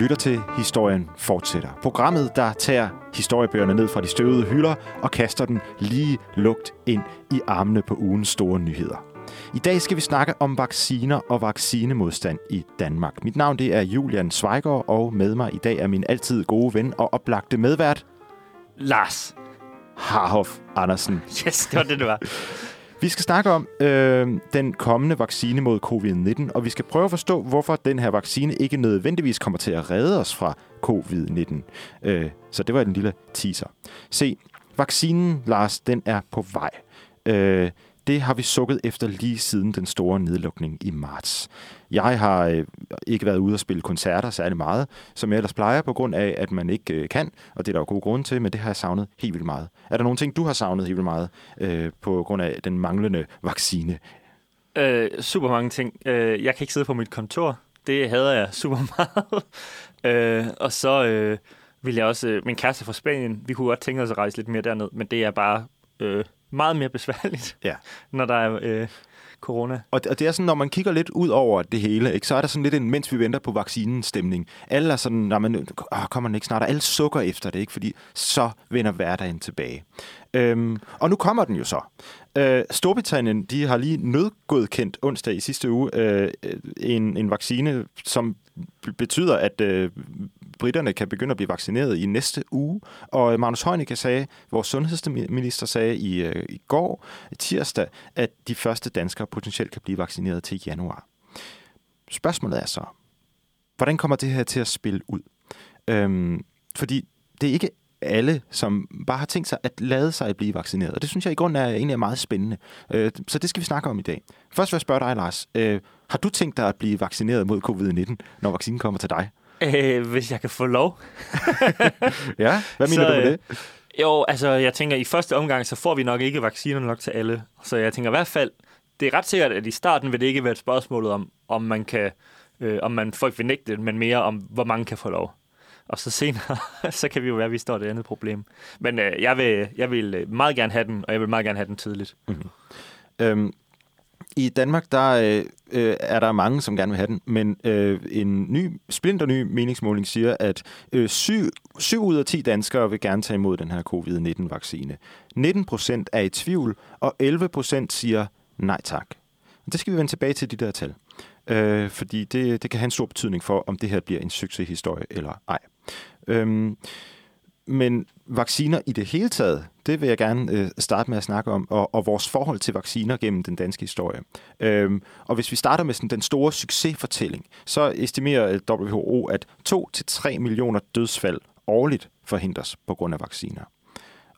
Lytter til Historien Fortsætter. Programmet, der tager historiebøgerne ned fra de støvede hylder og kaster den lige lugt ind i armene på ugens store nyheder. I dag skal vi snakke om vacciner og vaccinemodstand i Danmark. Mit navn det er Julian Zweigård, og med mig i dag er min altid gode ven og oplagte medvært, Lars. Harhoff Andersen. Yes, det var det, det var. Vi skal snakke om øh, den kommende vaccine mod covid-19, og vi skal prøve at forstå, hvorfor den her vaccine ikke nødvendigvis kommer til at redde os fra covid-19. Øh, så det var en lille teaser. Se, vaccinen, Lars, den er på vej. Øh, det har vi sukket efter lige siden den store nedlukning i marts. Jeg har øh, ikke været ude og spille koncerter særlig meget, som jeg ellers plejer, på grund af, at man ikke øh, kan, og det er der jo god grund til, men det har jeg savnet helt vildt meget. Er der nogle ting, du har savnet helt vildt meget øh, på grund af den manglende vaccine? Øh, super mange ting. Øh, jeg kan ikke sidde på mit kontor. Det hader jeg super meget. øh, og så øh, vil jeg også... Øh, min kæreste fra Spanien, vi kunne godt tænke os at rejse lidt mere derned, men det er bare øh, meget mere besværligt, Ja. når der er øh, corona. Og, og det er sådan, når man kigger lidt ud over det hele, ikke, så er der sådan lidt en, mens vi venter på vaccinen stemning. Alle er sådan, når man, åh, kommer den ikke snart, og alle sukker efter det, ikke, fordi så vender hverdagen tilbage. Øhm, og nu kommer den jo så. Øh, Storbritannien, de har lige nødgodkendt onsdag i sidste uge øh, en, en vaccine, som betyder, at øh, britterne kan begynde at blive vaccineret i næste uge. Og øh, Magnus Heunicke sagde, vores sundhedsminister sagde i, øh, i går, tirsdag, at de første danskere potentielt kan blive vaccineret til januar. Spørgsmålet er så, hvordan kommer det her til at spille ud? Øhm, fordi det er ikke alle, som bare har tænkt sig at lade sig at blive vaccineret. Og det synes jeg i grunden er, egentlig er meget spændende. Øh, så det skal vi snakke om i dag. Først vil jeg spørge dig, Lars. Øh, har du tænkt dig at blive vaccineret mod covid-19, når vaccinen kommer til dig? Øh, hvis jeg kan få lov. Ja, hvad mener Så, du med øh, det? Jo, altså jeg tænker, i første omgang, så får vi nok ikke vacciner nok til alle. Så jeg tænker i hvert fald, det er ret sikkert, at i starten vil det ikke være et spørgsmål om, om man kan, øh, om man folk vil nægte det, men mere om, hvor mange kan få lov. Og så senere, så kan vi jo være, at vi står et andet problem. Men øh, jeg, vil, jeg vil øh, meget gerne have den, og jeg vil meget gerne have den tidligt. Øhm, i Danmark, der øh, øh, er der mange, som gerne vil have den, men øh, en ny, splinterny meningsmåling siger, at øh, 7, 7 ud af 10 danskere vil gerne tage imod den her covid-19-vaccine. 19 procent er i tvivl, og 11 procent siger nej tak. Det skal vi vende tilbage til de der tal, øh, fordi det, det kan have en stor betydning for, om det her bliver en succeshistorie eller ej. Øhm, men vacciner i det hele taget, det vil jeg gerne øh, starte med at snakke om, og, og vores forhold til vacciner gennem den danske historie. Øhm, og hvis vi starter med sådan den store succesfortælling, så estimerer øh, WHO, at 2-3 millioner dødsfald årligt forhindres på grund af vacciner.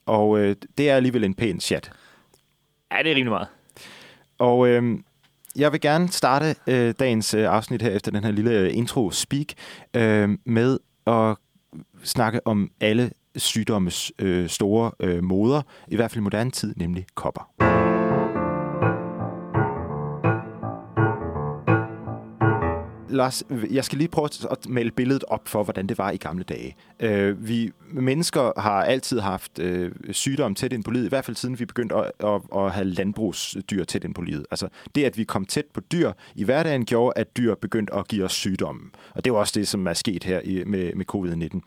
Og øh, det er alligevel en pæn chat. Ja, det er rimelig meget. Og øh, jeg vil gerne starte øh, dagens øh, afsnit her efter den her lille øh, intro-speak øh, med at snakke om alle sygdommes øh, store øh, moder, i hvert fald i moderne tid, nemlig kopper. Lars, jeg skal lige prøve at male billedet op for, hvordan det var i gamle dage. Øh, vi mennesker har altid haft øh, sygdomme tæt ind på livet, i hvert fald siden vi begyndte at, at, at have landbrugsdyr tæt ind på livet. Altså det, at vi kom tæt på dyr i hverdagen, gjorde, at dyr begyndte at give os sygdomme. Og det var også det, som er sket her i, med, med covid-19.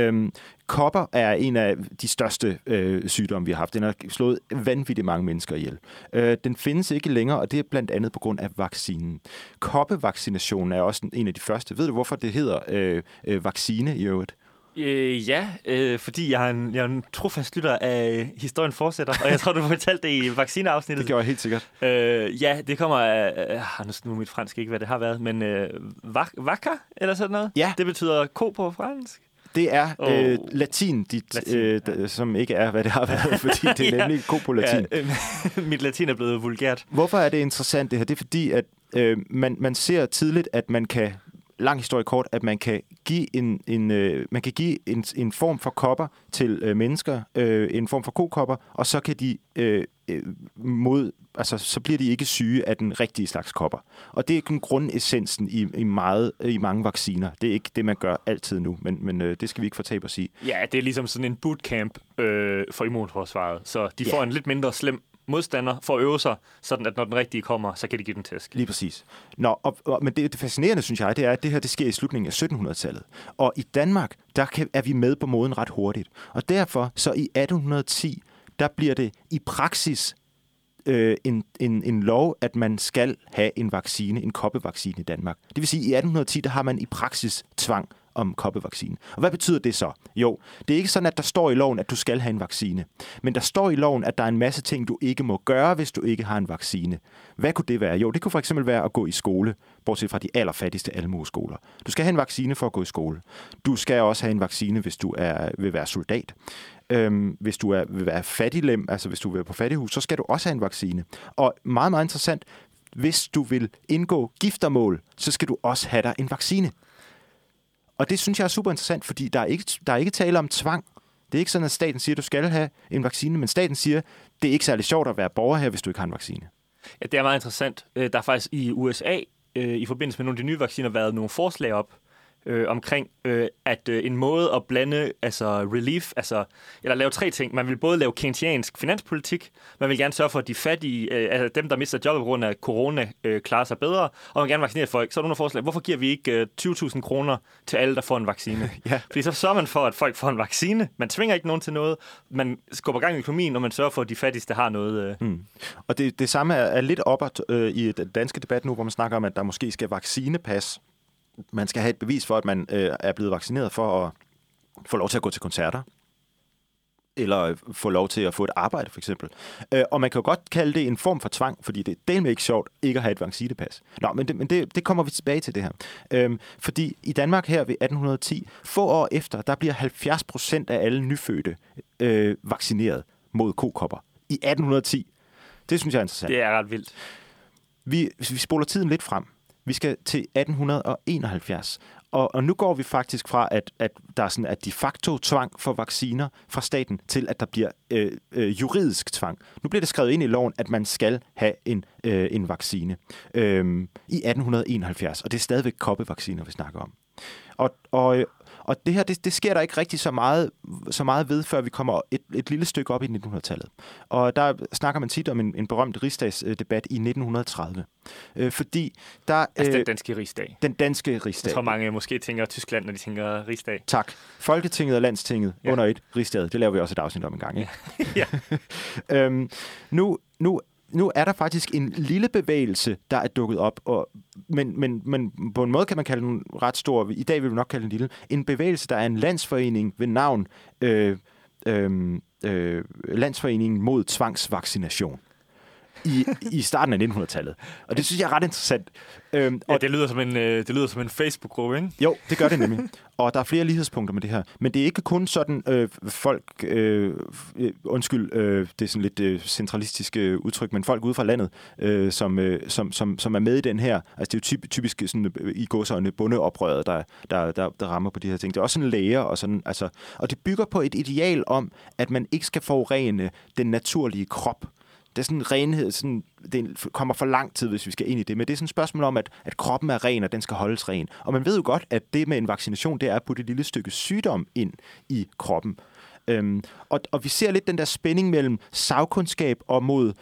Øh, kopper er en af de største øh, sygdomme, vi har haft. Den har slået vanvittigt mange mennesker ihjel. Øh, den findes ikke længere, og det er blandt andet på grund af vaccinen. Koppevaccinationen er også en af de første. Ved du, hvorfor det hedder øh, øh, vaccine i øvrigt? Øh, ja, øh, fordi jeg er, en, jeg er en trofast lytter af Historien Fortsætter, og jeg tror, du fortalte det i vaccineafsnittet. Det gjorde jeg helt sikkert. Øh, ja, det kommer af... Øh, nu nu er mit fransk ikke, hvad det har været, men øh, vak- vakker eller sådan noget? Ja. Det betyder ko på fransk. Det er øh, Åh. latin, dit, Latin, øh, d- som ikke er, hvad det har været, fordi det er Ja. nemlig god på latin. Ja, øh, mit latin er blevet vulgært. Hvorfor er det interessant det her? Det er fordi, at øh, man, man ser tidligt, at man kan, lang historie kort, at man kan give en, en, øh, man kan give en, en form for kopper til øh, mennesker, øh, en form for kokopper, og så kan de øh, øh, mod, altså, så bliver de ikke syge af den rigtige slags kopper. Og det er kun grundessensen i, i, meget, i mange vacciner. Det er ikke det, man gør altid nu, men, men øh, det skal vi ikke fortabe at sige. Ja, det er ligesom sådan en bootcamp øh, for immunforsvaret, så de Ja. får en lidt mindre slem modstander for at øve sig, sådan at når den rigtige kommer, så kan de give den tæsk. Lige præcis. Nå, og, og, men det, det fascinerende, synes jeg, det er, at det her det sker i slutningen af 1700-tallet. Og i Danmark, der kan, er vi med på moden ret hurtigt. Og derfor, så i 1810, der bliver det i praksis øh, en, en, en lov, at man skal have en vaccine, en koppevaccine i Danmark. Det vil sige, at i 1810, der har man i praksis tvang om koppevaccinen. Og hvad betyder det så? Jo, det er ikke sådan, at der står i loven, at du skal have en vaccine. Men der står i loven, at der er en masse ting, du ikke må gøre, hvis du ikke har en vaccine. Hvad kunne det være? Jo, det kunne for eksempel være at gå i skole, bortset fra de allerfattigste almueskoler. Du skal have en vaccine for at gå i skole. Du skal også have en vaccine, hvis du er, vil være soldat. Øhm, hvis du er, vil være fattiglem, altså hvis du vil være på fattighus, så skal du også have en vaccine. Og meget, meget interessant, hvis du vil indgå giftermål, så skal du også have dig en vaccine. Og det synes jeg er super interessant, fordi der er ikke, der er ikke tale om tvang. Det er ikke sådan, at staten siger, at du skal have en vaccine, men staten siger, det er ikke særlig sjovt at være borger her, hvis du ikke har en vaccine. Ja, det er meget interessant. Øh, der er faktisk i USA, øh, i forbindelse med nogle af de nye vacciner, været nogle forslag op, øh, omkring, øh, at øh, en måde at blande altså relief, altså, eller lave tre ting. Man vil både lave keynesiansk finanspolitik, man vil gerne sørge for, at de fattige, øh, altså dem, der mister jobbet på grund af corona, øh, klarer sig bedre, og man gerne vaccinere folk. Så er der nogle forslag, hvorfor giver vi ikke øh, 20.000 kroner til alle, der får en vaccine? Ja. Fordi så sørger man for, at folk får en vaccine. Man tvinger ikke nogen til noget. Man skubber gang i økonomien, og man sørger for, at de fattigste har noget. Øh. Mm. Og det, det samme er, er lidt op øh, i den danske debat nu, hvor man snakker om, at der måske skal vaccinepas man skal have et bevis for, at man øh, er blevet vaccineret for at få lov til at gå til koncerter eller få lov til at få et arbejde, for eksempel. Øh, og man kan jo godt kalde det en form for tvang, fordi det er ikke sjovt ikke at have et vaccinepas. Nå, men det, men det, det kommer vi tilbage til det her. Øhm, fordi i Danmark her ved 1810, få år efter, der bliver 70 procent af alle nyfødte øh, vaccineret mod kokopper. I 1810. Det synes jeg er interessant. Det er ret vildt. Vi, vi spoler tiden lidt frem, vi skal til 1871. Og, og nu går vi faktisk fra, at, at der er sådan at de facto tvang for vacciner fra staten, til at der bliver øh, øh, juridisk tvang. Nu bliver det skrevet ind i loven, at man skal have en, øh, en vaccine øh, i 1871. Og det er stadigvæk koppevacciner, vi snakker om. Og, og, og det her, det, det sker der ikke rigtig så meget, så meget ved, før vi kommer et, et lille stykke op i 1900-tallet. Og der snakker man tit om en, en berømt rigsdagsdebat i 1930. Øh, fordi der... Altså den danske rigsdag. Den danske rigsdag. Jeg tror mange måske tænker Tyskland, når de tænker rigsdag. Tak. Folketinget og Landstinget ja. under et rigsdag. Det laver vi også et afsnit om en gang, ikke? ja. øhm, nu, nu nu er der faktisk en lille bevægelse, der er dukket op, og, men, men, men på en måde kan man kalde den ret stor. I dag vil vi nok kalde den lille. En bevægelse, der er en landsforening ved navn øh, øh, øh, Landsforeningen mod tvangsvaccination i, i starten af 1900-tallet. Og det synes jeg er ret interessant. Øhm, og ja, det lyder som en, øh, det lyder som en Facebook-gruppe, ikke? Jo, det gør det nemlig. og der er flere lighedspunkter med det her. Men det er ikke kun sådan øh, folk, øh, øh, undskyld, øh, det er sådan lidt øh, centralistiske øh, udtryk, men folk ude fra landet, øh, som, øh, som, som, som er med i den her. Altså det er jo typ, typisk sådan, øh, i godsøjne bundeoprøret, der, der, der, der rammer på de her ting. Det er også sådan læger og sådan, altså, og det bygger på et ideal om, at man ikke skal forurene den naturlige krop det er sådan en renhed, sådan, det kommer for lang tid, hvis vi skal ind i det, men det er sådan et spørgsmål om, at, at kroppen er ren, og den skal holdes ren. Og man ved jo godt, at det med en vaccination, det er at putte et lille stykke sygdom ind i kroppen. Øhm, og, og vi ser lidt den der spænding mellem sagkundskab og mod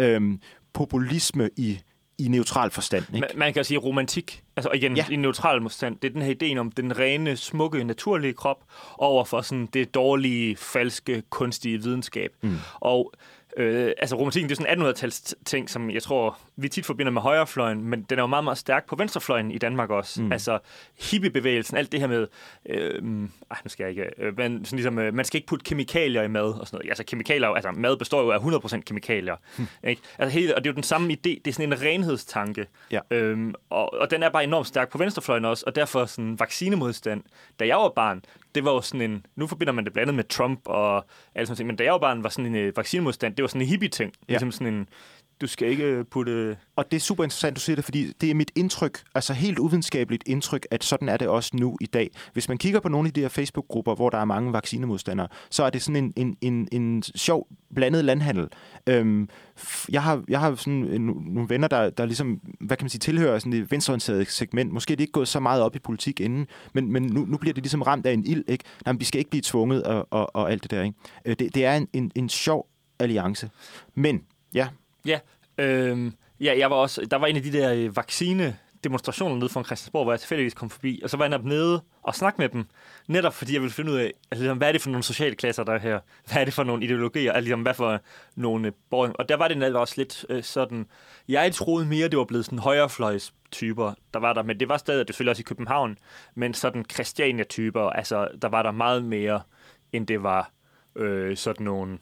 øhm, populisme i, i neutral forstand. Ikke? Man, man kan sige romantik, altså igen ja. i neutral forstand, det er den her idé om den rene, smukke, naturlige krop over for sådan det dårlige, falske, kunstige videnskab. Mm. Og Øh, altså romantikken, det er sådan en 1800-tals ting, som jeg tror, vi tit forbinder med højrefløjen, men den er jo meget, meget stærk på venstrefløjen i Danmark også. Mm. Altså hippiebevægelsen, alt det her med, øh, ej, nu skal jeg ikke, øh, men sådan ligesom, øh, man skal ikke putte kemikalier i mad og sådan noget. Altså kemikalier, altså mad består jo af 100% kemikalier. Mm. Ikke? Altså, hele, og det er jo den samme idé, det er sådan en renhedstanke. Ja. Øhm, og, og den er bare enormt stærk på venstrefløjen også, og derfor sådan vaccinemodstand. Da jeg var barn, det var jo sådan en, nu forbinder man det blandet med Trump og alt sådan noget, men da jeg var barn, var sådan en uh, vaccinemodstand, det var sådan en hippie-ting. Ja. Ligesom sådan en, du skal ikke putte... Og det er super interessant, du siger det, fordi det er mit indtryk, altså helt uvidenskabeligt indtryk, at sådan er det også nu i dag. Hvis man kigger på nogle af de her Facebook-grupper, hvor der er mange vaccinemodstandere, så er det sådan en, en, en, en sjov blandet landhandel. Øhm, jeg har, jeg har sådan nogle venner, der, der ligesom, hvad kan man sige, tilhører sådan det venstreorienterede segment. Måske er det ikke gået så meget op i politik inden, men, men nu, nu bliver det ligesom ramt af en ild, ikke? Nej, men vi skal ikke blive tvunget og, og, og alt det der, ikke? Øh, det, det er en, en, en sjov alliance. Men Ja. Ja, Øhm, ja jeg var også, der var en af de der øh, vaccine demonstrationer nede foran Christiansborg, hvor jeg tilfældigvis kom forbi, og så var jeg nede og snakke med dem, netop fordi jeg ville finde ud af, altså, ligesom, hvad er det for nogle sociale klasser, der er her? Hvad er det for nogle ideologier? Altså, ligesom, hvad for nogle øh, borgere? Og der var det netop også lidt øh, sådan, jeg troede mere, det var blevet sådan højrefløjs typer, der var der, men det var stadig, det selvfølgelig også i København, men sådan Christiania-typer, altså, der var der meget mere, end det var øh, sådan nogle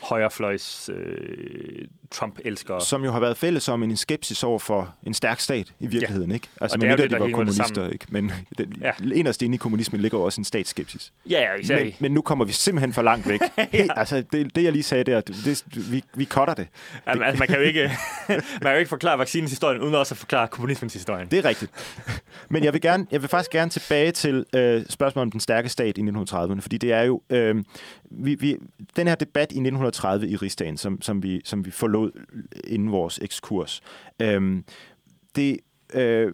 højrefløjs øh, Trump-elskere. Som jo har været fælles om en skepsis over for en stærk stat i virkeligheden, ja. ikke? Altså, Og man det er jo det, de der var kommunister, ikke? Men den, Ja. inderst inde i kommunismen ligger jo også en statsskepsis. Ja, ja, især Men, men nu kommer vi simpelthen for langt væk. ja. Altså, det, det, jeg lige sagde der, det, vi, vi cutter det. Altså, altså, man kan jo ikke, man kan jo ikke forklare vaccinens historie, uden også at forklare kommunismens historie. Det er rigtigt. Men jeg vil, gerne, jeg vil faktisk gerne tilbage til øh, spørgsmålet om den stærke stat i 1930'erne, fordi det er jo øh, vi, vi, den her debat i 1930 i Rigsdagen, som, som, vi, som vi forlod inden vores ekskurs, Øhm, det, øh,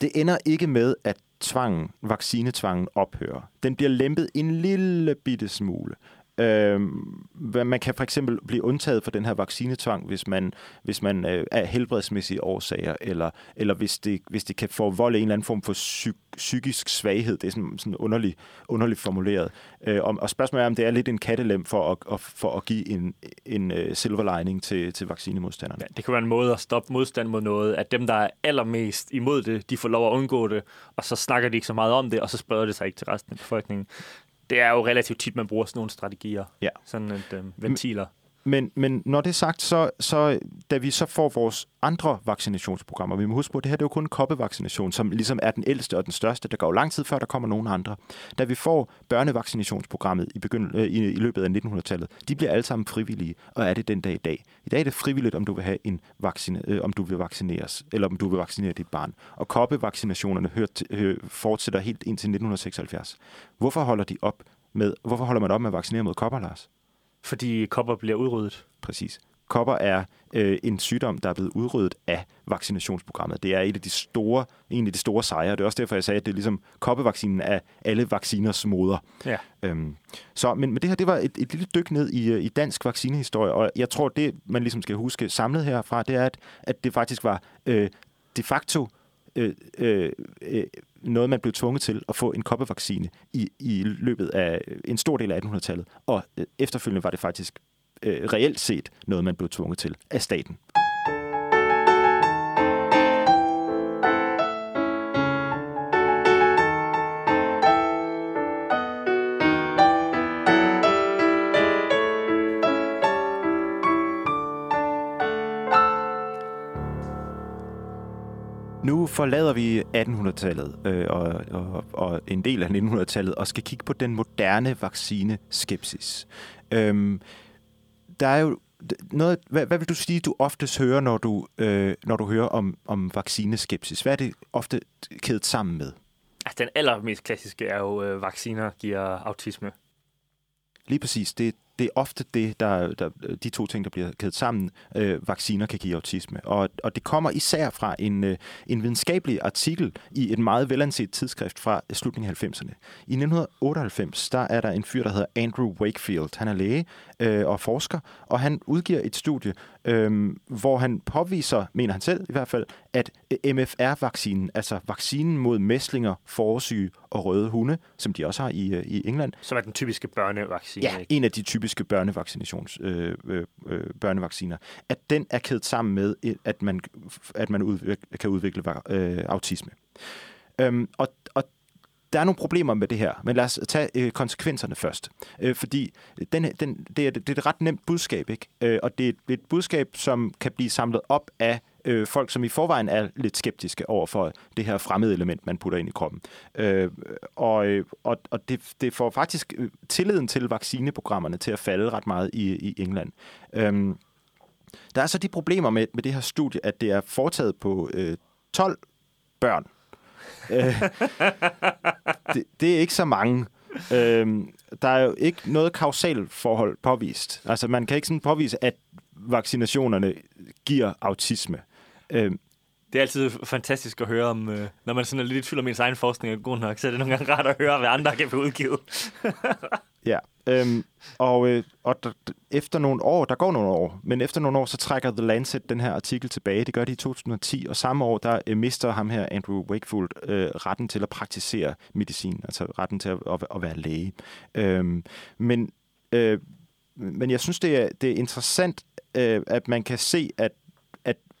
det ender ikke med, at tvangen, vaccinetvangen ophører. Den bliver lempet en lille bitte smule. Øhm, man kan for eksempel blive undtaget for den her vaccinetvang, hvis man, hvis man øh, er helbredsmæssige årsager, eller, eller hvis, det, hvis det kan forvolde en eller anden form for psyk, psykisk svaghed. Det er sådan, sådan underligt, underligt formuleret. Øh, og, og spørgsmålet er, om det er lidt en kattelem for at, at, for at give en, en uh, silver lining til, til vaccinemodstanderne. Ja, det kan være en måde at stoppe modstand mod noget, at dem, der er allermest imod det, de får lov at undgå det, og så snakker de ikke så meget om det, og så spreder det sig ikke til resten af befolkningen. Det er jo relativt tit, man bruger sådan nogle strategier. Ja. Sådan et øh, ventiler. Men, men når det er sagt, så, så da vi så får vores andre vaccinationsprogrammer, vi må huske på, at det her det er jo kun koppevaccination, som ligesom er den ældste og den største. Der går jo lang tid før, der kommer nogen andre. Da vi får børnevaccinationsprogrammet i, begynd- øh, i, i løbet af 1900-tallet, de bliver alle sammen frivillige, og er det den dag i dag. I dag er det frivilligt, om du vil have en vaccine, øh, om du vil vaccineres, eller om du vil vaccinere dit barn. Og koppevaccinationerne hørt, øh, fortsætter helt indtil 1976. Hvorfor holder de op med, hvorfor holder man op med at vaccinere mod kopper, Lars? Fordi kopper bliver udryddet. Præcis. Kopper er øh, en sygdom, der er blevet udryddet af vaccinationsprogrammet. Det er et af de store, en af de store sejre. Det er også derfor, jeg sagde, at det er ligesom koppevaccinen er alle vacciners moder. Ja. Øhm, så, men, men det her, det var et, et lille dyk ned i, øh, i dansk vaccinehistorie, og jeg tror, det man ligesom skal huske samlet herfra, det er, at, at det faktisk var øh, de facto øh, øh, øh, noget, man blev tvunget til at få en koppevaccine i, i løbet af øh, en stor del af 1800-tallet. Og øh, efterfølgende var det faktisk øh, reelt set noget, man blev tvunget til af staten. Forlader vi 1800-tallet øh, og, og, og en del af 1900-tallet og skal kigge på den moderne vaccineskepsis. Øhm, der er jo noget, hvad, hvad vil du sige, du oftest hører, når du, øh, når du hører om, om vaccineskepsis? Hvad er det ofte kædet sammen med? Altså, den allermest klassiske er jo, øh, vacciner giver autisme. Lige præcis. Det, det er ofte det, der, der, de to ting, der bliver kædet sammen. Øh, vacciner kan give autisme. Og, og det kommer især fra en, øh, en videnskabelig artikel i et meget velanset tidsskrift fra øh, slutningen af 90'erne. I 1998, der er der en fyr, der hedder Andrew Wakefield. Han er læge øh, og forsker, og han udgiver et studie, øh, hvor han påviser, mener han selv i hvert fald, at MFR-vaccinen, altså vaccinen mod mæslinger, forsyge og røde hunde, som de også har i, øh, i England, Som er den typiske børnevaccine. Ja, ikke? en af de typiske børnevaccinations, øh, øh, øh, børnevacciner, at den er kædet sammen med, at man, at man udvik, kan udvikle øh, autisme. Øhm, og, og der er nogle problemer med det her, men lad os tage øh, konsekvenserne først. Øh, fordi den, den, det, er, det er et ret nemt budskab, ikke? Øh, og det er, et, det er et budskab, som kan blive samlet op af øh, folk, som i forvejen er lidt skeptiske over for det her fremmede element, man putter ind i kroppen. Øh, og øh, og, og det, det får faktisk øh, tilliden til vaccineprogrammerne til at falde ret meget i, i England. Øh, der er så de problemer med, med det her studie, at det er foretaget på øh, 12 børn. Øh, det, det er ikke så mange. Øhm, der er jo ikke noget kausal forhold påvist. Altså, man kan ikke sådan påvise, at vaccinationerne giver autisme. Øhm, Det er altid fantastisk at høre om, øh, når man sådan er lidt i tvivl om ens egen forskning er god nok, så er det nogle gange rart at høre, hvad andre kan få udgivet. Ja, øhm, og, øh, og der, efter nogle år, der går nogle år, men efter nogle år, så trækker The Lancet den her artikel tilbage. Det gør de i 2010, og samme år, der øh, mister ham her, Andrew Wakefield, øh, retten til at praktisere medicin, altså retten til at, at, at være læge. Øhm, men, øh, men jeg synes, det er, det er interessant, øh, at man kan se, at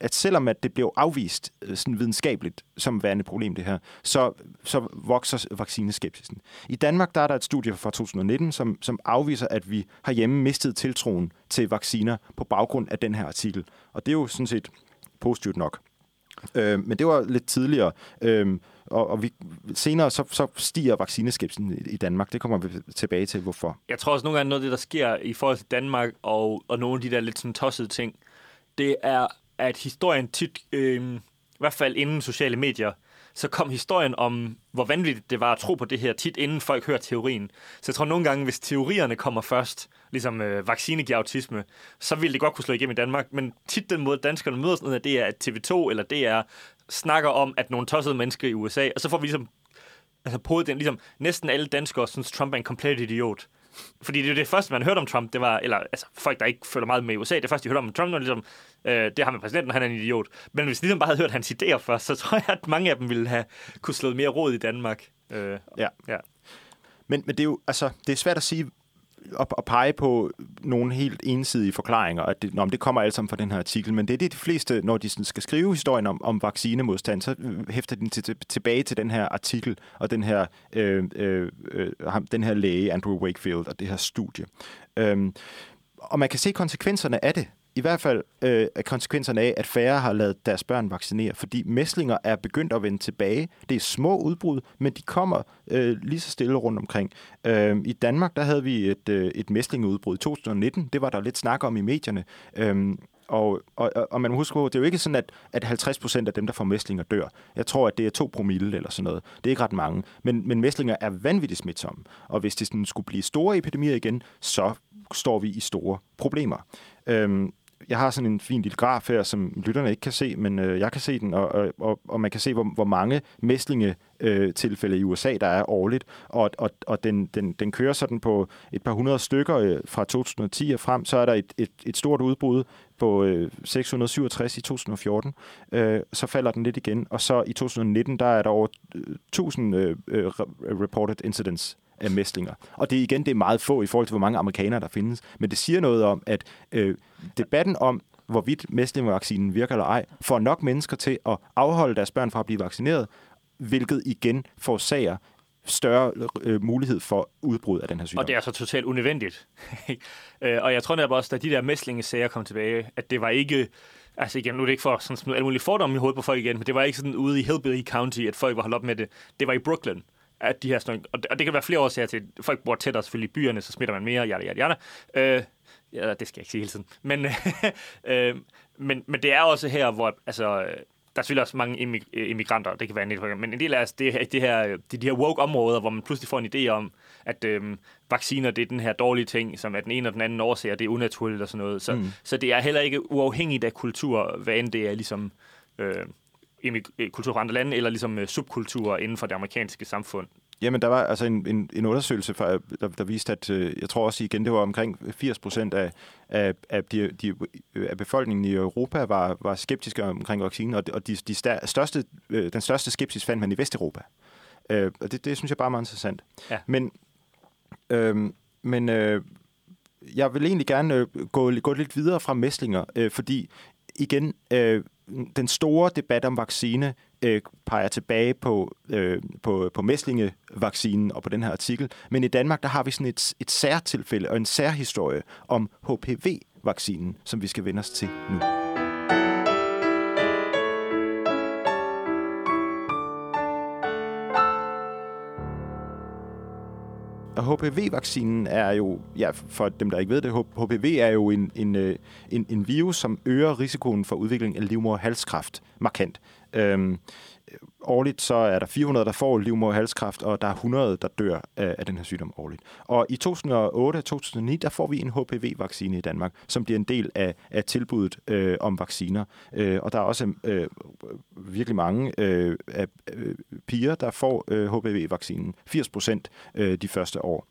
at selvom at det blev afvist øh, sådan videnskabeligt som værende problem det her, så, så vokser vaccineskepsisen. I Danmark der er der et studie fra 2019, som, som afviser, at vi har hjemme mistet tiltroen til vacciner på baggrund af den her artikel. Og det er jo sådan set positivt nok. Øh, men det var lidt tidligere, øh, og, og vi, senere så, så stiger vaccineskepsisen i, i Danmark. Det kommer vi tilbage til, hvorfor. Jeg tror også nogle gange noget af det, der sker i forhold til Danmark og, og nogle af de der lidt sådan tossede ting, det er at historien tit, øh, i hvert fald inden sociale medier, så kom historien om, hvor vanvittigt det var at tro på det her, tit inden folk hører teorien. Så jeg tror nogle gange, hvis teorierne kommer først, ligesom øh, vaccine giver autisme, så ville det godt kunne slå igennem i Danmark. Men tit den måde, danskerne møder sådan noget, det er, at TV2 eller DR snakker om, at nogle tossede mennesker i USA, og så får vi ligesom altså på den, ligesom næsten alle danskere synes, Trump er en komplet idiot. Fordi det er det første, man hørte om Trump, det var, eller altså, folk, der ikke følger meget med i USA, det første, de hørte om Trump, var ligesom, øh, det har med præsidenten, han er en idiot. Men hvis de ligesom bare havde hørt hans idéer først, så tror jeg, at mange af dem ville have kunne slået mere råd i Danmark. Øh, ja. ja. Men, men det er jo, altså, det er svært at sige, at, at pege på nogle helt ensidige forklaringer, at det, nå, det kommer alt sammen fra den her artikel, men det er det, de fleste, når de skal skrive historien om, om vaccinemodstand, så øh, hæfter de til, tilbage til den her artikel og den her, øh, øh, øh, den her læge, Andrew Wakefield, og det her studie. Øhm, og man kan se konsekvenserne af det i hvert fald øh, konsekvenserne af, at færre har lavet deres børn vaccinere, fordi mæslinger er begyndt at vende tilbage. Det er små udbrud, men de kommer øh, lige så stille rundt omkring. Øh, I Danmark, der havde vi et, øh, et mæslingeudbrud i 2019. Det var der lidt snak om i medierne. Øh, og, og, og man husker på, det er jo ikke sådan, at, at 50 procent af dem, der får mæslinger, dør. Jeg tror, at det er 2 promille eller sådan noget. Det er ikke ret mange. Men, men mæslinger er vanvittigt smitsomme. Og hvis det sådan skulle blive store epidemier igen, så står vi i store problemer. Øhm, jeg har sådan en fin lille graf her, som lytterne ikke kan se, men øh, jeg kan se den, og, og, og man kan se, hvor, hvor mange mæslinge øh, tilfælde i USA, der er årligt, og, og, og den, den, den kører sådan på et par hundrede stykker øh, fra 2010 og frem, så er der et, et, et stort udbrud på øh, 667 i 2014, øh, så falder den lidt igen, og så i 2019, der er der over 1000 øh, øh, øh reported incidents af mæslinger. Og det igen, det er meget få i forhold til, hvor mange amerikanere der findes. Men det siger noget om, at øh, debatten om, hvorvidt mæslingvaccinen virker eller ej, får nok mennesker til at afholde deres børn fra at blive vaccineret, hvilket igen forårsager større øh, mulighed for udbrud af den her sygdom. Og det er så totalt unødvendigt. Øh, og jeg tror netop også, da de der mæslingesager kom tilbage, at det var ikke... Altså igen, nu er det ikke for sådan smide alle mulige fordomme i hovedet på folk igen, men det var ikke sådan ude i Hillbilly County, at folk var holdt op med det. Det var i Brooklyn at de her sådan, og, det, og det kan være flere årsager til, at folk bor tættere selvfølgelig i byerne, så smitter man mere, jada, jada, jada. Øh, ja, det skal jeg ikke sige hele tiden. Men, øh, men, men det er også her, hvor altså, der er selvfølgelig også mange immigranter, det kan være en men en del af altså, det, det her, det de her woke-områder, hvor man pludselig får en idé om, at øh, vacciner, det er den her dårlige ting, som er den ene og den anden årsag, og det er unaturligt og sådan noget. Så, mm. så det er heller ikke uafhængigt af kultur, hvad end det er ligesom... Øh, kultur fra andre lande, eller ligesom øh, subkulturer inden for det amerikanske samfund? Jamen, der var altså en, en, en undersøgelse, for, der, der viste, at øh, jeg tror også igen, det var omkring 80 procent af, af, af, de, de, af befolkningen i Europa var, var skeptiske omkring vaccinen, og, og de, de største, øh, den største skepsis fandt man i Vesteuropa. Øh, og det, det synes jeg bare er meget interessant. Ja. Men, øh, men øh, jeg vil egentlig gerne øh, gå, gå lidt videre fra mæslinger, øh, fordi igen, øh, den store debat om vaccine øh, peger tilbage på, øh, på, på mæslingevaccinen og på den her artikel. Men i Danmark, der har vi sådan et, et særtilfælde og en særhistorie om HPV-vaccinen, som vi skal vende os til nu. HPV-vaccinen er jo, ja, for dem, der ikke ved det, HPV er jo en, en, øh, en, en virus, som øger risikoen for udvikling af livmoderhalskræft markant. Øhm, årligt så er der 400, der får livmoderhalskræft, og der er 100, der dør af, af den her sygdom årligt. Og i 2008-2009, der får vi en HPV-vaccine i Danmark, som bliver en del af, af tilbuddet øh, om vacciner. Øh, og der er også øh, virkelig mange øh, af, øh, piger, der får øh, HPV-vaccinen. 80 procent øh, de første år.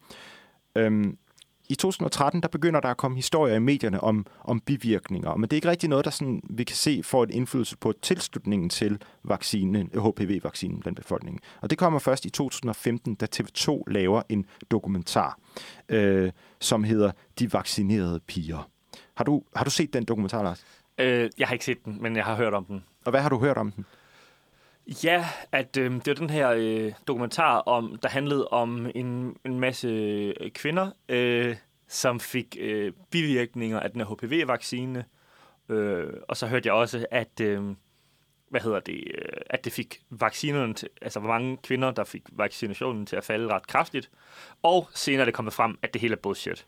Øhm, i 2013, der begynder der at komme historier i medierne om, om bivirkninger, men det er ikke rigtig noget, der sådan, vi kan se får et indflydelse på tilslutningen til vaccinen, HPV-vaccinen blandt befolkningen. Og det kommer først i 2015, da TV2 laver en dokumentar, øh, som hedder De vaccinerede piger. Har du, har du set den dokumentar, Lars? Øh, jeg har ikke set den, men jeg har hørt om den. Og hvad har du hørt om den? Ja, at øh, det var den her øh, dokumentar, om der handlede om en, en masse øh, kvinder, øh, som fik øh, bivirkninger af den her HPV-vaccine. Øh, og så hørte jeg også, at øh, hvad hedder det, øh, at det fik vaccinerne til, altså hvor mange kvinder, der fik vaccinationen til at falde ret kraftigt. Og senere er det kommet frem, at det hele er bullshit.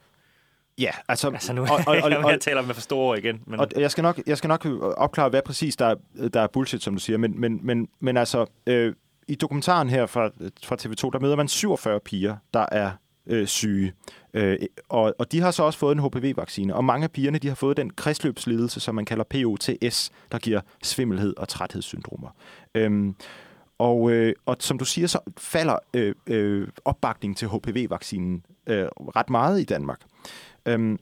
Ja, altså... Altså nu og, og, og, og, jeg taler med for store ord igen. Men... Og jeg skal, nok, jeg skal nok opklare, hvad præcis der er, der er bullshit, som du siger. Men, men, men, men altså, øh, i dokumentaren her fra, fra TV2, der møder man 47 piger, der er øh, syge. Øh, og, og de har så også fået en HPV-vaccine. Og mange af pigerne, de har fået den kredsløbsledelse, som man kalder POTS, der giver svimmelhed og træthedssyndromer. Øh, og, øh, og som du siger, så falder øh, øh, opbakningen til HPV-vaccinen øh, ret meget i Danmark. Øhm,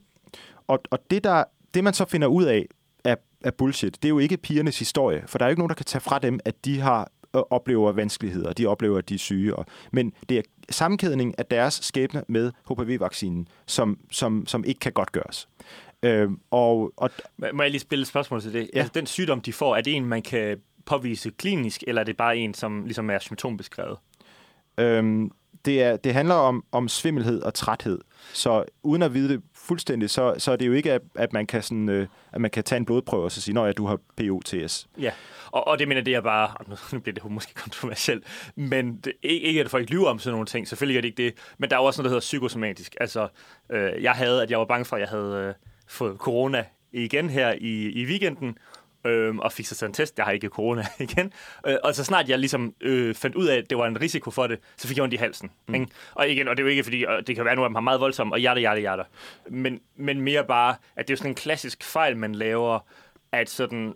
og og det, der, det, man så finder ud af, af, af bullshit, det er jo ikke pigernes historie, for der er jo ikke nogen, der kan tage fra dem, at de har øh, oplever vanskeligheder, de oplever, at de er syge. Og, men det er sammenkædning af deres skæbne med HPV-vaccinen, som, som, som ikke kan godt gøres. Øhm, og, og, Må jeg lige spille et spørgsmål til det? Ja. Altså, den sygdom, de får, er det en, man kan påvise klinisk, eller er det bare en, som ligesom er symptombeskrevet? Øhm, det, er, det handler om, om svimmelhed og træthed. Så uden at vide det fuldstændig, så, så er det jo ikke, at, at, man kan sådan, øh, at man kan tage en blodprøve og så sige, at du har POTS. Ja, og, og det mener det er bare, nu bliver det måske kontroversielt, men det, ikke at folk lyver om sådan nogle ting, selvfølgelig er det ikke det, men der er også noget, der hedder psykosomatisk. Altså, øh, jeg havde, at jeg var bange for, at jeg havde øh, fået corona igen her i, i weekenden, øh, og fik så en test. Jeg har ikke corona igen. Øh, og så snart jeg ligesom øh, fandt ud af, at det var en risiko for det, så fik jeg ondt i halsen. Mm. Ikke? Og igen, og det er jo ikke fordi, og det kan være, at nu er man meget voldsom, og hjerte, hjerte, hjerte. Men, men mere bare, at det er sådan en klassisk fejl, man laver, at sådan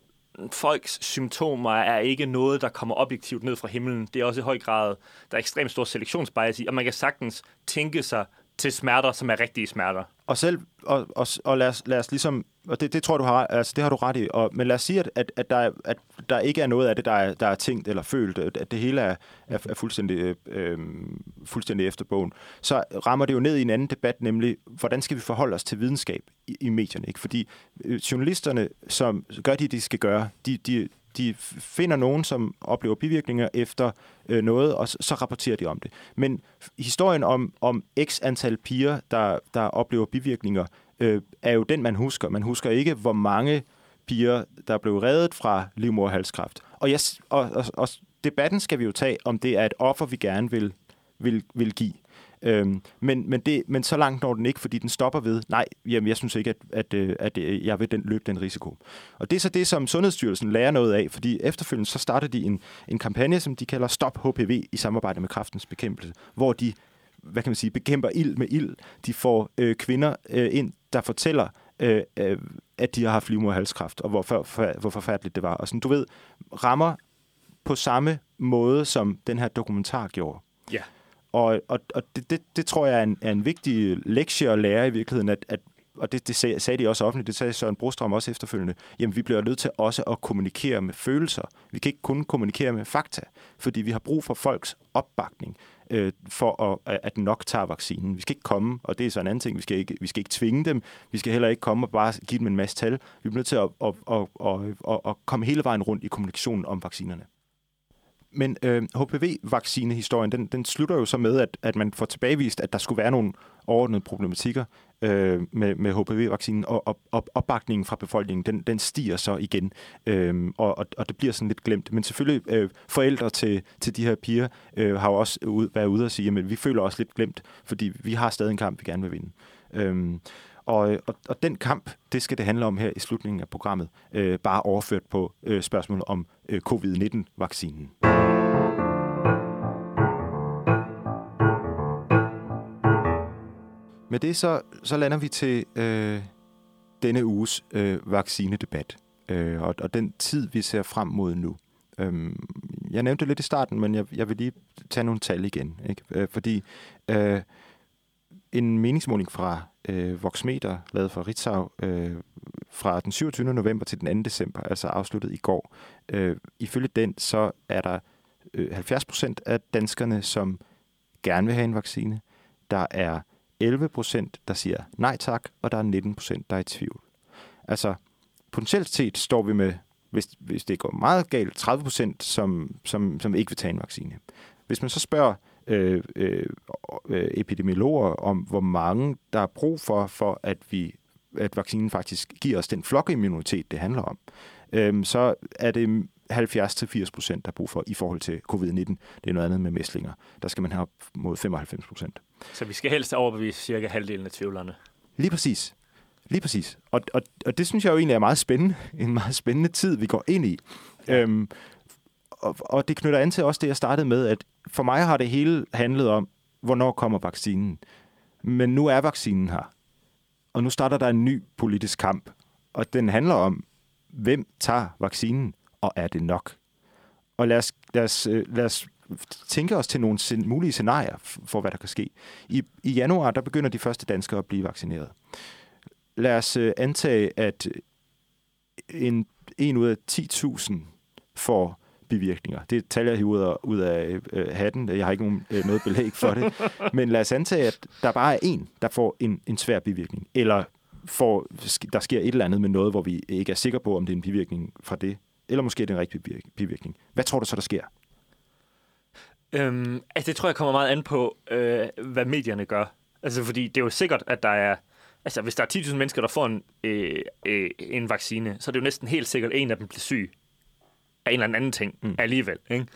folks symptomer er ikke noget, der kommer objektivt ned fra himlen. Det er også i høj grad, der er ekstremt stor selektionsbias i, og man kan sagtens tænke sig til smerter, som er rigtige smerter. Og selv, og, og, og lad, os, lad os ligesom, og det, det tror du har, altså det har du ret i, og, men lad os sige, at, at, at, der, at der ikke er noget af det, der er, der er tænkt eller følt, at det hele er, er, er fuldstændig, øh, øhm, fuldstændig efter bogen, så rammer det jo ned i en anden debat, nemlig, hvordan skal vi forholde os til videnskab i, i medierne? Ikke? Fordi øh, journalisterne, som gør det, de skal gøre, de, de, de finder nogen, som oplever bivirkninger efter øh, noget, og så, så rapporterer de om det. Men historien om, om x antal piger, der, der oplever bivirkninger, øh, er jo den, man husker. Man husker ikke, hvor mange piger, der blev reddet fra livmorhalskræft. Og, yes, og, og, og debatten skal vi jo tage, om det er et offer, vi gerne vil, vil, vil give. Øhm, men, men, det, men så langt når den ikke, fordi den stopper ved, nej, jamen, jeg synes ikke, at, at, øh, at, at jeg vil den, løbe den risiko. Og det er så det, som Sundhedsstyrelsen lærer noget af, fordi efterfølgende så starter de en, en kampagne, som de kalder Stop HPV i samarbejde med kraftens bekæmpelse, hvor de hvad kan man sige, bekæmper ild med ild. De får øh, kvinder øh, ind, der fortæller, øh, øh, at de har haft livmoderhalskræft, og hvor, for, for, hvor forfærdeligt det var. Og sådan, du ved, rammer på samme måde, som den her dokumentar gjorde. Ja. Og, og, og det, det, det tror jeg er en, er en vigtig lektie at lære i virkeligheden, at, at og det, det sagde, de også offentligt, det sagde Søren Brostrøm også efterfølgende, jamen vi bliver nødt til også at kommunikere med følelser. Vi kan ikke kun kommunikere med fakta, fordi vi har brug for folks opbakning øh, for at, at nok tager vaccinen. Vi skal ikke komme, og det er så en anden ting, vi skal ikke, vi skal ikke tvinge dem, vi skal heller ikke komme og bare give dem en masse tal. Vi bliver nødt til at, at, at, at, at, at komme hele vejen rundt i kommunikationen om vaccinerne. Men øh, HPV-vaccinehistorien, den, den slutter jo så med, at, at man får tilbagevist, at der skulle være nogle overordnede problematikker øh, med, med HPV-vaccinen, og, og, og opbakningen fra befolkningen, den, den stiger så igen, øh, og, og, og det bliver sådan lidt glemt. Men selvfølgelig, øh, forældre til, til de her piger øh, har jo også ud, været ude og sige, at vi føler os lidt glemt, fordi vi har stadig en kamp, vi gerne vil vinde. Øh, og, og, og den kamp, det skal det handle om her i slutningen af programmet, øh, bare overført på øh, spørgsmålet om øh, covid-19-vaccinen. Med det så, så lander vi til øh, denne uges øh, vaccinedebat, øh, og, og den tid, vi ser frem mod nu. Øh, jeg nævnte det lidt i starten, men jeg, jeg vil lige tage nogle tal igen, ikke? Øh, fordi øh, en meningsmåling fra øh, Voxmeter, lavet fra Ritzau, øh, fra den 27. november til den 2. december, altså afsluttet i går. Øh, ifølge den, så er der øh, 70 procent af danskerne, som gerne vil have en vaccine. Der er 11 procent, der siger nej tak, og der er 19 procent, der er i tvivl. Altså, potentielt set står vi med, hvis, hvis det går meget galt, 30 procent, som, som, som ikke vil tage en vaccine. Hvis man så spørger øh, øh, øh, epidemiologer om, hvor mange der er brug for, for at vi at vaccinen faktisk giver os den flokimmunitet, det handler om, øh, så er det 70-80 procent, der er brug for i forhold til covid-19. Det er noget andet med mæslinger. Der skal man have op mod 95 procent. Så vi skal helst overbevise cirka halvdelen af tvivlerne. Lige præcis. Lige præcis. Og, og, og det synes jeg jo egentlig er meget spændende. En meget spændende tid, vi går ind i. Ja. Øhm, og, og det knytter an til også det, jeg startede med, at for mig har det hele handlet om, hvornår kommer vaccinen. Men nu er vaccinen her. Og nu starter der en ny politisk kamp. Og den handler om, hvem tager vaccinen, og er det nok? Og lad os, lad os, øh, lad os tænke os til nogle mulige scenarier for, hvad der kan ske. I, i januar, der begynder de første danskere at blive vaccineret. Lad os øh, antage, at en, en ud af 10.000 får bivirkninger. Det taler jeg ud af, ud af øh, hatten. Jeg har ikke nogen, øh, noget belæg for det. Men lad os antage, at der bare er en, der får en, en svær bivirkning. Eller får, der sker et eller andet med noget, hvor vi ikke er sikre på, om det er en bivirkning fra det. Eller måske er det en rigtig bivirkning. Hvad tror du så, der sker? Øhm, altså, det tror jeg kommer meget an på, øh, hvad medierne gør. Altså, fordi det er jo sikkert, at der er... Altså, hvis der er 10.000 mennesker, der får en, øh, øh, en vaccine, så er det jo næsten helt sikkert, at en af dem bliver syg af en eller anden ting mm. alligevel. Ikke?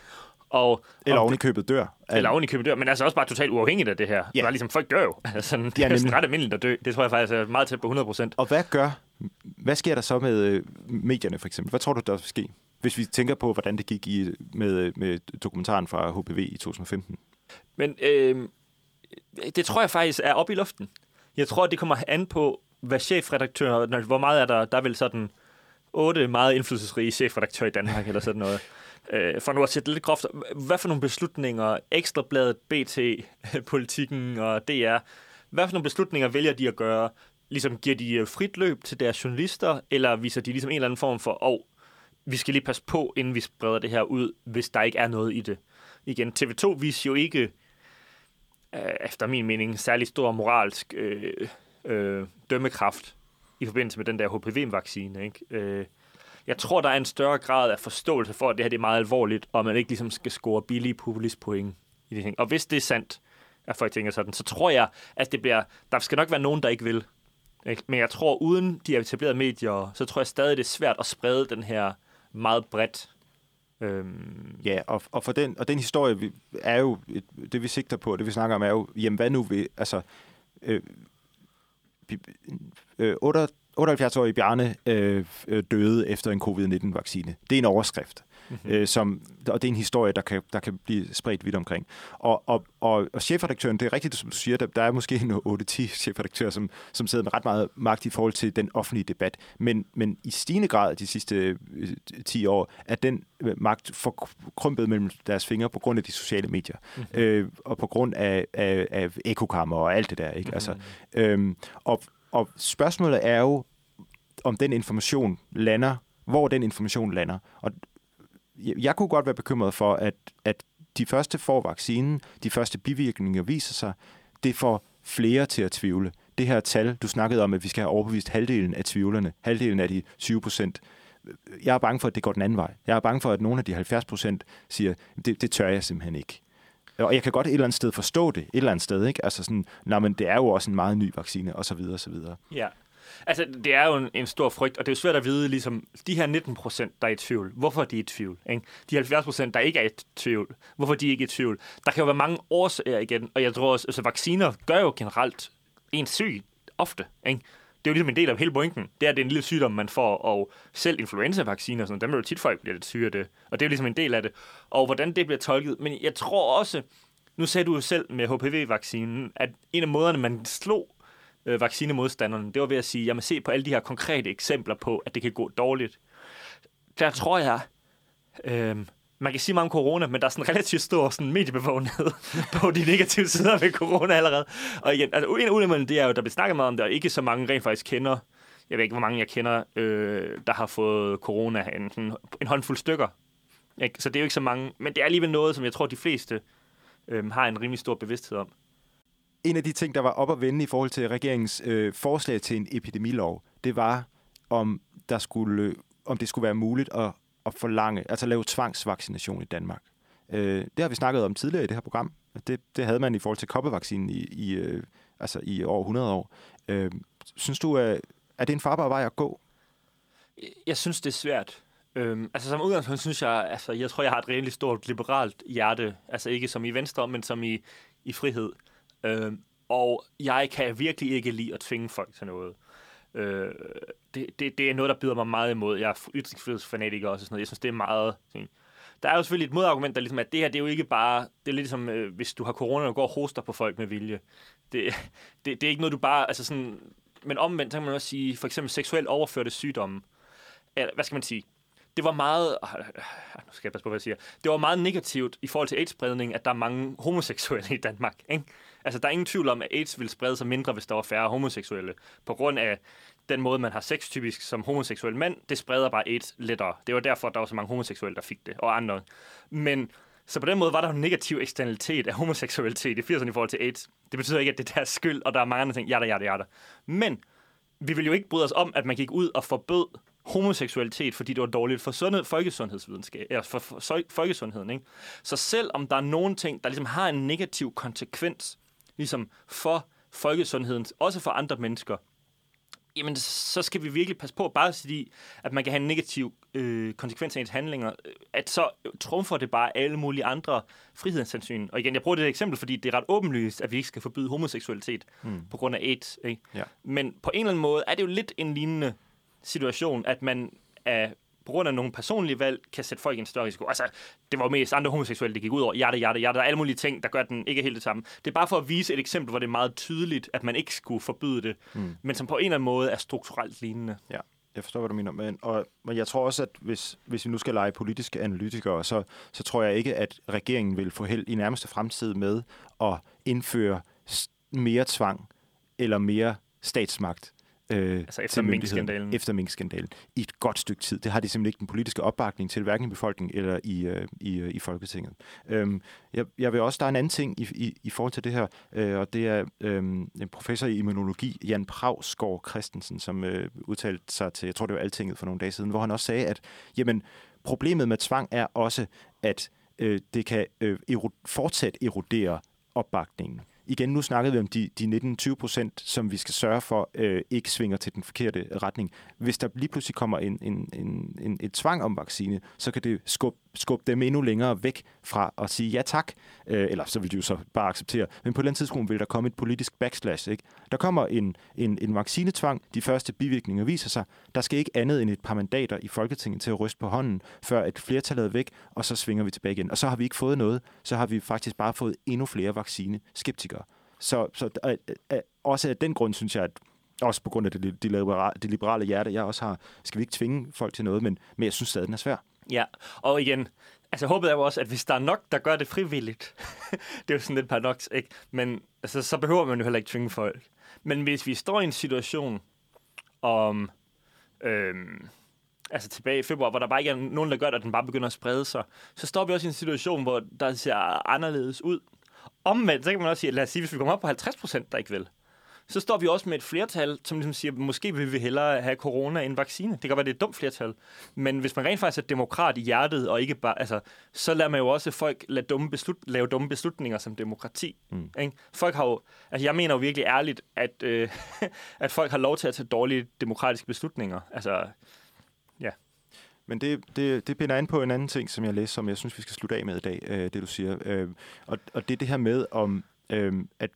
Og, eller oven i købet dør. Eller oven i købet dør, men altså også bare totalt uafhængigt af det her. Ja. Det er ligesom, folk dør jo. Altså, det ja, er nemlig. ret almindeligt at dø. Det tror jeg faktisk er meget tæt på 100 procent. Og hvad gør, hvad sker der så med øh, medierne for eksempel? Hvad tror du, der vil ske? Hvis vi tænker på, hvordan det gik i, med, med dokumentaren fra HPV i 2015. Men øh, det tror jeg faktisk er op i luften. Jeg tror, det kommer an på, hvad chefredaktøren, hvor meget er der, der vil sådan otte meget indflydelsesrige chefredaktører i Danmark, eller sådan noget. Øh, for nu at sætte lidt groft, hvad for nogle beslutninger, Ekstrabladet, BT, Politikken og DR, hvad for nogle beslutninger vælger de at gøre? Ligesom giver de øh, frit løb til deres journalister, eller viser de ligesom en eller anden form for, åh, oh, vi skal lige passe på, inden vi spreder det her ud, hvis der ikke er noget i det. Igen, TV2 viser jo ikke, øh, efter min mening, særlig stor moralsk øh, øh, dømmekraft i forbindelse med den der HPV-vaccine. Ikke? Øh, jeg tror, der er en større grad af forståelse for, at det her det er meget alvorligt, og man ikke ligesom skal score billige populistpoint i det ting. Og hvis det er sandt, at folk tænker sådan, så tror jeg, at det bliver, der skal nok være nogen, der ikke vil. Ikke? Men jeg tror, uden de etablerede medier, så tror jeg stadig, det er svært at sprede den her meget bredt. Øhm... Ja, og, og, for den, og den historie vi, er jo, det vi sigter på, det vi snakker om, er jo, jamen hvad nu vi, altså, øh, øh, 78-årige Bjarne øh, øh, døde efter en covid-19-vaccine. Det er en overskrift, mm-hmm. øh, som, og det er en historie, der kan, der kan blive spredt vidt omkring. Og, og, og, og chefredaktøren, det er rigtigt, som du siger, der, der er måske en 8-10 chefredaktører, som, som sidder med ret meget magt i forhold til den offentlige debat. Men, men i stigende grad de sidste 10 øh, år, er den øh, magt forkrympet mellem deres fingre på grund af de sociale medier. Mm-hmm. Øh, og på grund af, af, af ekokammer og alt det der. Ikke? Mm-hmm. Altså, øhm, og, og spørgsmålet er jo, om den information lander, hvor den information lander. Og jeg kunne godt være bekymret for, at, at de første får vaccinen, de første bivirkninger viser sig, det får flere til at tvivle. Det her tal, du snakkede om, at vi skal have overbevist halvdelen af tvivlerne, halvdelen af de 20 procent. Jeg er bange for, at det går den anden vej. Jeg er bange for, at nogle af de 70 procent siger, det, det tør jeg simpelthen ikke. Og jeg kan godt et eller andet sted forstå det, et eller andet sted, ikke? Altså sådan, nej, men det er jo også en meget ny vaccine, og så videre, og så videre. Ja. Altså, det er jo en, en stor frygt, og det er jo svært at vide, ligesom, de her 19 procent, der er i tvivl, hvorfor er de i tvivl? Ikke? De 70 procent, der ikke er i tvivl, hvorfor er de ikke i tvivl? Der kan jo være mange årsager igen, og jeg tror også, altså vacciner gør jo generelt en syg ofte, ikke? det er jo ligesom en del af hele pointen. Det er, at det er en lille sygdom, man får, og selv influenza-vacciner, sådan, dem er jo tit folk bliver lidt syge af det. Og det er jo ligesom en del af det. Og hvordan det bliver tolket. Men jeg tror også, nu sagde du jo selv med HPV-vaccinen, at en af måderne, man slog øh, vaccinemodstanderne, det var ved at sige, jamen se på alle de her konkrete eksempler på, at det kan gå dårligt. Der tror jeg, øh, man kan sige meget om corona, men der er sådan en relativt stor sådan, mediebevågenhed på de negative sider ved corona allerede. Og igen, altså en af det er jo, der bliver snakket meget om det, og ikke så mange rent faktisk kender, jeg ved ikke, hvor mange jeg kender, øh, der har fået corona, en, sådan, en håndfuld stykker. Ikke? Så det er jo ikke så mange, men det er alligevel noget, som jeg tror, de fleste øh, har en rimelig stor bevidsthed om. En af de ting, der var op at vende i forhold til regeringens øh, forslag til en epidemilov, det var, om der skulle, øh, om det skulle være muligt at, at forlange, altså lave tvangsvaccination i Danmark. Øh, det har vi snakket om tidligere i det her program. Det, det havde man i forhold til koppevaccinen i, i, øh, altså i over 100 år. Øh, synes du, øh, er det en farbar vej at gå? Jeg synes, det er svært. Øhm, altså som udgangspunkt synes jeg, altså jeg tror, jeg har et rimelig stort liberalt hjerte. Altså ikke som i venstre, men som i, i frihed. Øhm, og jeg kan virkelig ikke lide at tvinge folk til noget. Øh, det, det, det er noget, der byder mig meget imod. Jeg er ytringsfrihedsfanatiker også og sådan noget. Jeg synes, det er meget... Sådan. Der er jo selvfølgelig et modargument, der ligesom, at det her, det er jo ikke bare... Det er lidt som, øh, hvis du har corona, og går og hoster på folk med vilje. Det, det, det er ikke noget, du bare... Altså sådan, men omvendt, så kan man også sige, for eksempel seksuelt overførte sygdomme. Eller, hvad skal man sige? det var meget... Ah, ah, ah, nu skal jeg passe på, hvad jeg siger. Det var meget negativt i forhold til AIDS-spredning, at der er mange homoseksuelle i Danmark. Ikke? Altså, der er ingen tvivl om, at AIDS ville sprede sig mindre, hvis der var færre homoseksuelle. På grund af den måde, man har sex typisk som homoseksuel mand, det spreder bare AIDS lettere. Det var derfor, at der var så mange homoseksuelle, der fik det, og andre. Men så på den måde var der en negativ eksternalitet af homoseksualitet i 80'erne i forhold til AIDS. Det betyder ikke, at det er deres skyld, og der er mange andre ting, jada, jada, jada. Men vi vil jo ikke bryde os om, at man gik ud og forbød homoseksualitet, fordi det var dårligt for sundhed, folkesundhedsvidenskab, eller for, for, for folkesundheden. Ikke? Så selv om der er nogle ting, der ligesom har en negativ konsekvens ligesom for folkesundheden, også for andre mennesker, jamen så skal vi virkelig passe på, bare fordi, at man kan have en negativ øh, konsekvens af ens handlinger, at så trumfer det bare alle mulige andre frihedshensyn. Og igen, jeg bruger det eksempel, fordi det er ret åbenlyst, at vi ikke skal forbyde homoseksualitet mm. på grund af AIDS. Ikke? Ja. Men på en eller anden måde er det jo lidt en lignende situation, at man af på grund af nogle personlige valg, kan sætte folk i en større risiko. Altså, det var jo mest andre homoseksuelle, det gik ud over. Hjerte, hjerte, hjerte. Der er alle mulige ting, der gør den ikke helt det samme. Det er bare for at vise et eksempel, hvor det er meget tydeligt, at man ikke skulle forbyde det, mm. men som på en eller anden måde er strukturelt lignende. Ja. Jeg forstår, hvad du mener. Men, og, men jeg tror også, at hvis, hvis vi nu skal lege politiske analytikere, så, så tror jeg ikke, at regeringen vil få held i nærmeste fremtid med at indføre mere tvang eller mere statsmagt øh, altså efter minkskandalen. Efter minkskandalen. I et godt stykke tid. Det har de simpelthen ikke den politiske opbakning til, hverken i befolkningen eller i, øh, i, øh, i Folketinget. Øhm, jeg, jeg vil også, der er en anden ting i, i, i forhold til det her, øh, og det er øh, en professor i immunologi, Jan Pravsgaard Christensen, som øh, udtalte sig til, jeg tror det var Altinget for nogle dage siden, hvor han også sagde, at jamen, problemet med tvang er også, at øh, det kan øh, ero- fortsat erodere opbakningen igen, nu snakkede vi om de, de 19-20 procent, som vi skal sørge for øh, ikke svinger til den forkerte retning. Hvis der lige pludselig kommer en, en, en, en, et tvang om vaccine, så kan det skubbe skubbe dem endnu længere væk fra at sige ja tak, øh, eller så vil de jo så bare acceptere. Men på et eller andet tidspunkt vil der komme et politisk backslash. Ikke? Der kommer en, en, en vaccinetvang, de første bivirkninger viser sig. Der skal ikke andet end et par mandater i Folketinget til at ryste på hånden, før et flertal er væk, og så svinger vi tilbage igen. Og så har vi ikke fået noget, så har vi faktisk bare fået endnu flere vaccineskeptikere. Så, så øh, øh, øh, også af den grund synes jeg, at også på grund af det, det, liberale, det liberale hjerte, jeg også har, skal vi ikke tvinge folk til noget, men, men jeg synes stadig, den er svær. Ja, og igen, altså håbet er jo også, at hvis der er nok, der gør det frivilligt, det er jo sådan lidt paradoks, ikke? Men altså, så behøver man jo heller ikke tvinge folk. Men hvis vi står i en situation om, øhm, altså tilbage i februar, hvor der bare ikke er nogen, der gør det, og den bare begynder at sprede sig, så står vi også i en situation, hvor der ser anderledes ud. Omvendt, så kan man også sige, lad os sige, hvis vi kommer op på 50 procent, der ikke vil, så står vi også med et flertal, som ligesom siger, måske vil vi hellere have corona end vaccine. Det kan være, det er et dumt flertal. Men hvis man rent faktisk er demokrat i hjertet, og ikke bare, altså, så lader man jo også folk lade dumme beslut, lave dumme beslutninger som demokrati. Mm. Ikke? Folk har jo, altså jeg mener jo virkelig ærligt, at, øh, at folk har lov til at tage dårlige demokratiske beslutninger. Altså, ja. Men det, det, det binder an på en anden ting, som jeg læste, som jeg synes, vi skal slutte af med i dag, øh, det du siger. Øh, og, og det er det her med, om øh, at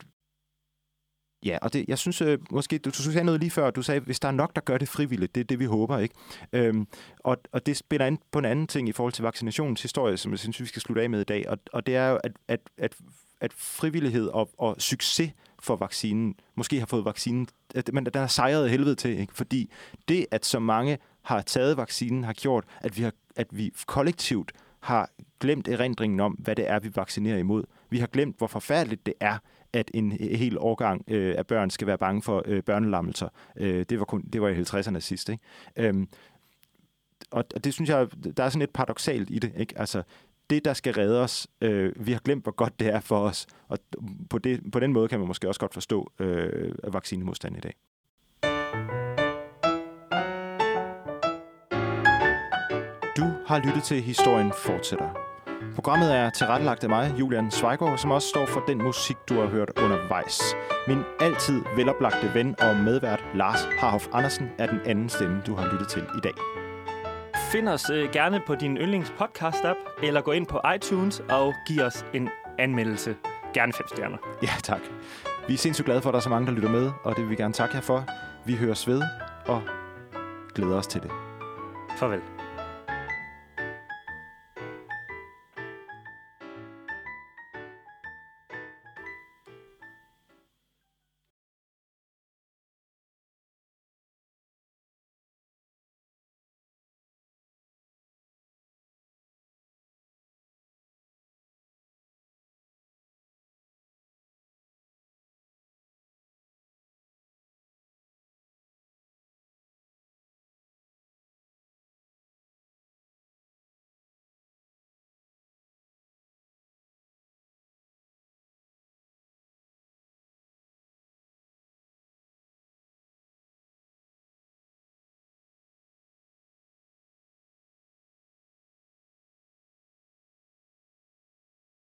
Ja, og det, jeg synes øh, måske, du, du sagde noget lige før, du sagde, hvis der er nok, der gør det frivilligt, det er det, vi håber, ikke? Øhm, og, og det spiller ind på en anden ting i forhold til vaccinationshistorie, som jeg synes, vi skal slutte af med i dag, og, og det er jo, at, at, at, at frivillighed og, og succes for vaccinen, måske har fået vaccinen, at men den har sejret helvede til, ikke? Fordi det, at så mange har taget vaccinen, har gjort, at vi, har, at vi kollektivt har glemt erindringen om, hvad det er, vi vaccinerer imod. Vi har glemt, hvor forfærdeligt det er, at en hel årgang øh, af børn skal være bange for øh, børnelammelser. Øh, det, var kun, det var i 50'erne sidst. Ikke? Øhm, og det synes jeg, der er sådan lidt paradoxalt i det. Ikke? Altså, det, der skal redde os, øh, vi har glemt, hvor godt det er for os. Og på, det, på den måde kan man måske også godt forstå øh, vaccinemodstand i dag. Du har lyttet til Historien Fortsætter. Programmet er tilrettelagt af mig, Julian Zweigård, som også står for den musik, du har hørt undervejs. Min altid veloplagte ven og medvært Lars Harhoff Andersen er den anden stemme, du har lyttet til i dag. Find os øh, gerne på din yndlings podcast-app, eller gå ind på iTunes og giv os en anmeldelse. Gerne fem stjerner. Ja, tak. Vi er sindssygt glade for, at der er så mange, der lytter med, og det vil vi gerne takke jer for. Vi høres ved og glæder os til det. Farvel.